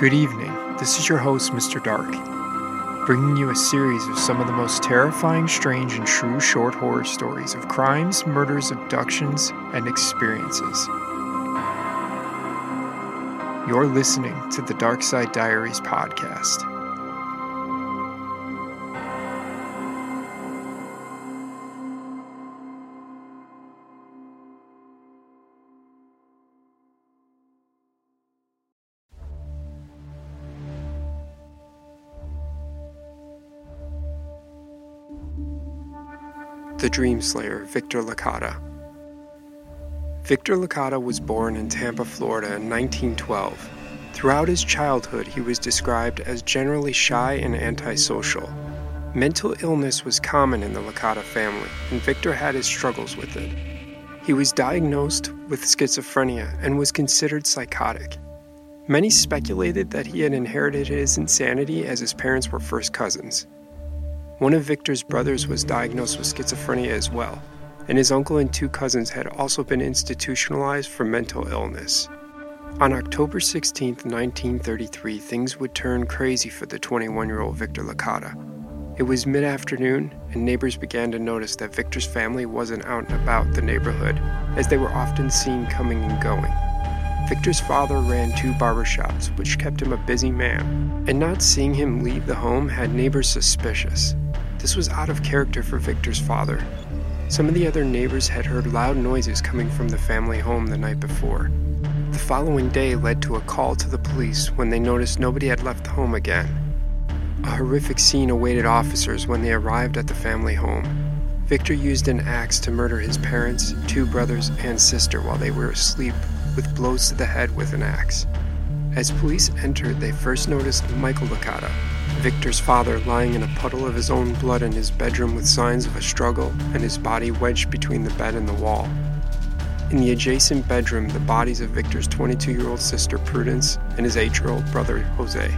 Good evening. This is your host, Mr. Dark, bringing you a series of some of the most terrifying, strange, and true short horror stories of crimes, murders, abductions, and experiences. You're listening to the Dark Side Diaries podcast. The Dream Slayer, Victor Licata. Victor Licata was born in Tampa, Florida in 1912. Throughout his childhood, he was described as generally shy and antisocial. Mental illness was common in the Licata family, and Victor had his struggles with it. He was diagnosed with schizophrenia and was considered psychotic. Many speculated that he had inherited his insanity as his parents were first cousins. One of Victor's brothers was diagnosed with schizophrenia as well, and his uncle and two cousins had also been institutionalized for mental illness. On October 16, 1933, things would turn crazy for the 21 year old Victor Licata. It was mid afternoon, and neighbors began to notice that Victor's family wasn't out and about the neighborhood, as they were often seen coming and going. Victor's father ran two barbershops, which kept him a busy man, and not seeing him leave the home had neighbors suspicious. This was out of character for Victor's father. Some of the other neighbors had heard loud noises coming from the family home the night before. The following day led to a call to the police when they noticed nobody had left the home again. A horrific scene awaited officers when they arrived at the family home. Victor used an axe to murder his parents, two brothers, and sister while they were asleep with blows to the head with an axe. As police entered, they first noticed Michael Licata, Victor's father lying in a puddle of his own blood in his bedroom with signs of a struggle and his body wedged between the bed and the wall. In the adjacent bedroom, the bodies of Victor's 22 year old sister Prudence and his 8 year old brother Jose.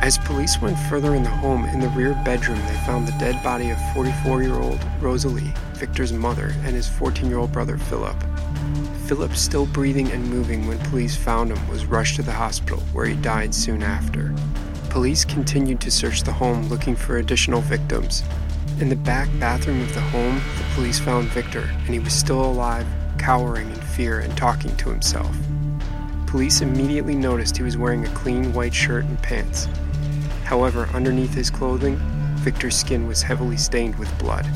As police went further in the home, in the rear bedroom, they found the dead body of 44 year old Rosalie, Victor's mother, and his 14 year old brother Philip. Philip, still breathing and moving when police found him, was rushed to the hospital, where he died soon after. Police continued to search the home looking for additional victims. In the back bathroom of the home, the police found Victor, and he was still alive, cowering in fear and talking to himself. Police immediately noticed he was wearing a clean white shirt and pants. However, underneath his clothing, Victor's skin was heavily stained with blood.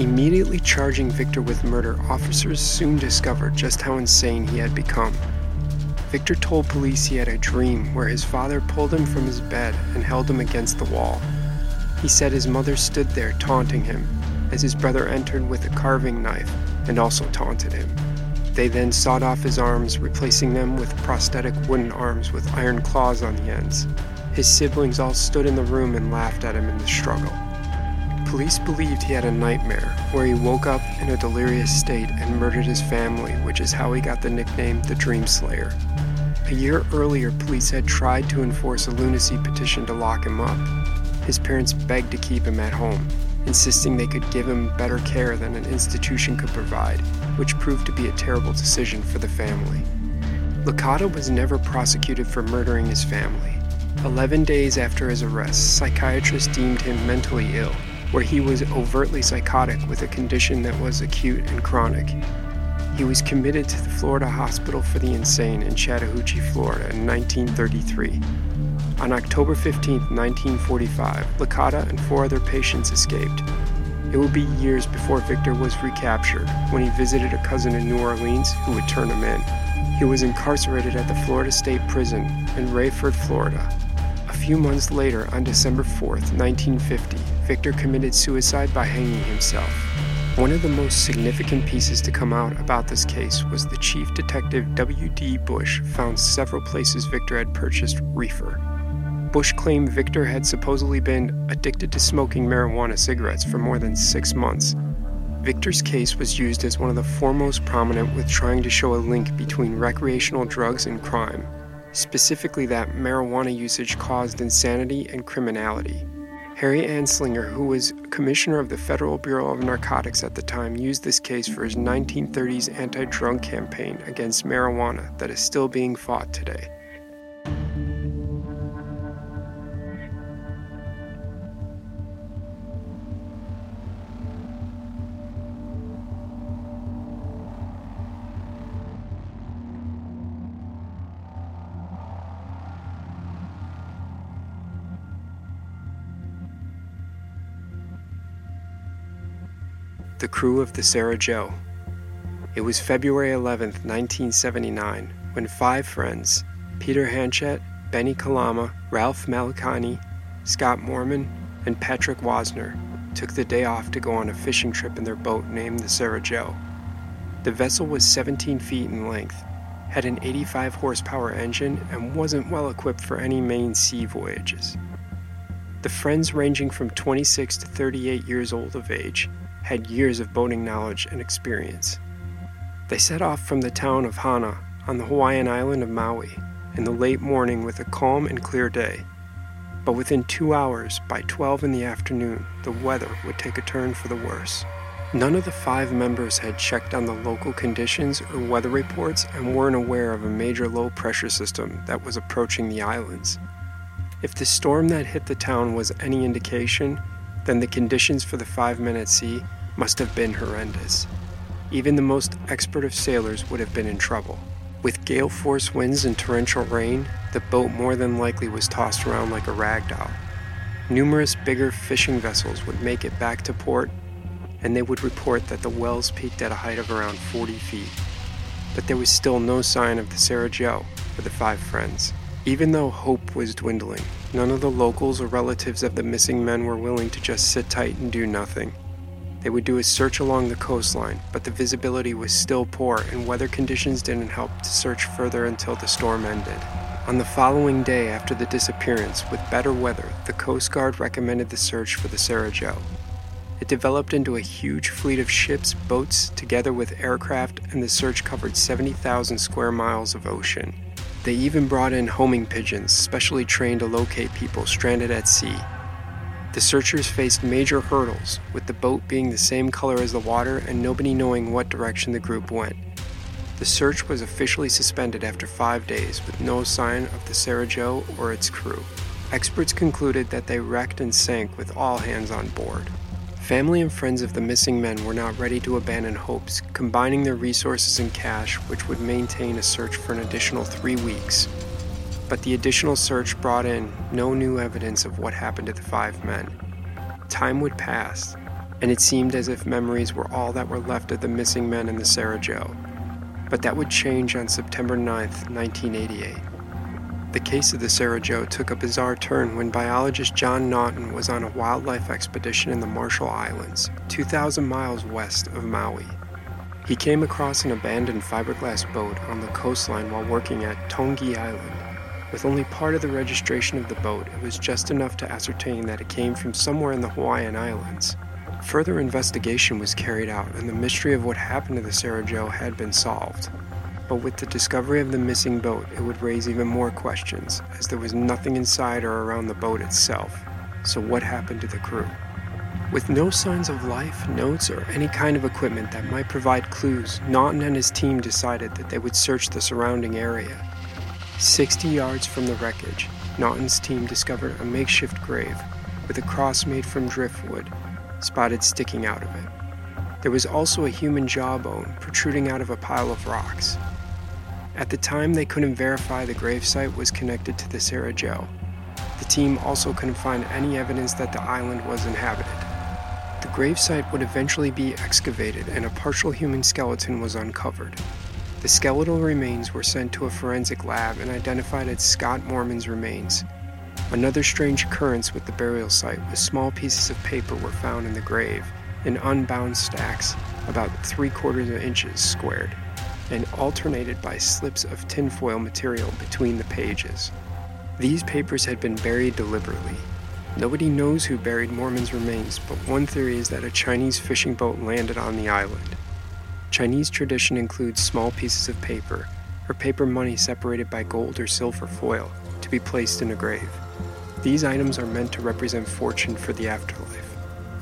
Immediately charging Victor with murder, officers soon discovered just how insane he had become. Victor told police he had a dream where his father pulled him from his bed and held him against the wall. He said his mother stood there taunting him as his brother entered with a carving knife and also taunted him. They then sawed off his arms, replacing them with prosthetic wooden arms with iron claws on the ends. His siblings all stood in the room and laughed at him in the struggle. Police believed he had a nightmare where he woke up in a delirious state and murdered his family, which is how he got the nickname the Dream Slayer. A year earlier, police had tried to enforce a lunacy petition to lock him up. His parents begged to keep him at home, insisting they could give him better care than an institution could provide, which proved to be a terrible decision for the family. Licata was never prosecuted for murdering his family. Eleven days after his arrest, psychiatrists deemed him mentally ill where he was overtly psychotic with a condition that was acute and chronic. He was committed to the Florida Hospital for the Insane in Chattahoochee, Florida in 1933. On October 15, 1945, Licata and four other patients escaped. It would be years before Victor was recaptured when he visited a cousin in New Orleans who would turn him in. He was incarcerated at the Florida State Prison in Raiford, Florida. Few months later, on December 4, 1950, Victor committed suicide by hanging himself. One of the most significant pieces to come out about this case was the Chief Detective W.D. Bush found several places Victor had purchased reefer. Bush claimed Victor had supposedly been addicted to smoking marijuana cigarettes for more than six months. Victor's case was used as one of the foremost prominent with trying to show a link between recreational drugs and crime, specifically that marijuana usage caused insanity and criminality. Harry Anslinger, who was commissioner of the Federal Bureau of Narcotics at the time, used this case for his 1930s anti drug campaign against marijuana that is still being fought today. The crew of the Sarah Joe. It was February 11, 1979, when five friends Peter Hanchett, Benny Kalama, Ralph Malaiakini, Scott Moorman, and Patrick Woessner, took the day off to go on a fishing trip in their boat named the Sarah Joe. The vessel was 17 feet in length, had an 85 horsepower engine, and wasn't well equipped for any main sea voyages. The friends, ranging from 26 to 38 years old of age, had years of boating knowledge and experience. They set off from the town of Hana on the Hawaiian island of Maui in the late morning with a calm and clear day. But within two hours, by 12 in the afternoon, the weather would take a turn for the worse. None of the five members had checked on the local conditions or weather reports and weren't aware of a major low pressure system that was approaching the islands. If the storm that hit the town was any indication, then the conditions for the five men at sea must have been horrendous. Even the most expert of sailors would have been in trouble. With gale force winds and torrential rain, the boat more than likely was tossed around like a rag doll. Numerous bigger fishing vessels would make it back to port, and they would report that the wells peaked at a height of around 40 feet. But there was still no sign of the Sarah Joe or the five friends. Even though hope was dwindling, none of the locals or relatives of the missing men were willing to just sit tight and do nothing. They would do a search along the coastline, but the visibility was still poor and weather conditions didn't help to search further until the storm ended. On the following day after the disappearance, with better weather, the Coast Guard recommended the search for the Sarah Joe. It developed into a huge fleet of ships, boats, together with aircraft, and the search covered 70,000 square miles of ocean. They even brought in homing pigeons, specially trained to locate people stranded at sea. The searchers faced major hurdles, with the boat being the same color as the water and nobody knowing what direction the group went. The search was officially suspended after five days with no sign of the Sarah Joe or its crew. Experts concluded that they wrecked and sank with all hands on board. Family and friends of the missing men were not ready to abandon hopes, combining their resources and cash, which would maintain a search for an additional three weeks. But the additional search brought in no new evidence of what happened to the five men. Time would pass, and it seemed as if memories were all that were left of the missing men in the Sarah Joe. But that would change on September 9, 1988. The case of the Sarah Joe took a bizarre turn when biologist John Naughton was on a wildlife expedition in the Marshall Islands, 2,000 miles west of Maui. He came across an abandoned fiberglass boat on the coastline while working at Taongi Island. With only part of the registration of the boat, it was just enough to ascertain that it came from somewhere in the Hawaiian Islands. Further investigation was carried out, and the mystery of what happened to the Sarah Joe had been solved. But with the discovery of the missing boat, it would raise even more questions, as there was nothing inside or around the boat itself. So, what happened to the crew? With no signs of life, notes, or any kind of equipment that might provide clues, Naughton and his team decided that they would search the surrounding area. 60 yards from the wreckage, Naughton's team discovered a makeshift grave with a cross made from driftwood spotted sticking out of it. There was also a human jawbone protruding out of a pile of rocks. At the time, they couldn't verify the gravesite was connected to the Sarah. The team also couldn't find any evidence that the island was inhabited. The gravesite would eventually be excavated and a partial human skeleton was uncovered. The skeletal remains were sent to a forensic lab and identified as Scott Moorman's remains. Another strange occurrence with the burial site was small pieces of paper were found in the grave in unbound stacks about three quarters of inches squared and alternated by slips of tinfoil material between the pages. These papers had been buried deliberately. Nobody knows who buried Mormon's remains, but one theory is that a Chinese fishing boat landed on the island. Chinese tradition includes small pieces of paper, or paper money separated by gold or silver foil, to be placed in a grave. These items are meant to represent fortune for the afterlife.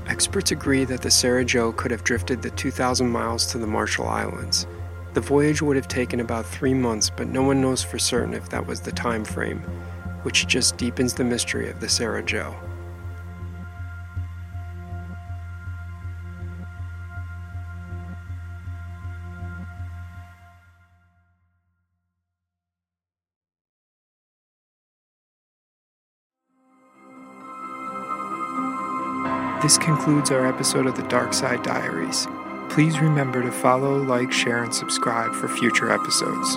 Experts agree that the Sarah Joe could have drifted the 2,000 miles to the Marshall Islands, the voyage would have taken about three months, but no one knows for certain if that was the time frame, which just deepens the mystery of the Sarah Joe. This concludes our episode of the Dark Side Diaries. Please remember to follow, like, share, and subscribe for future episodes.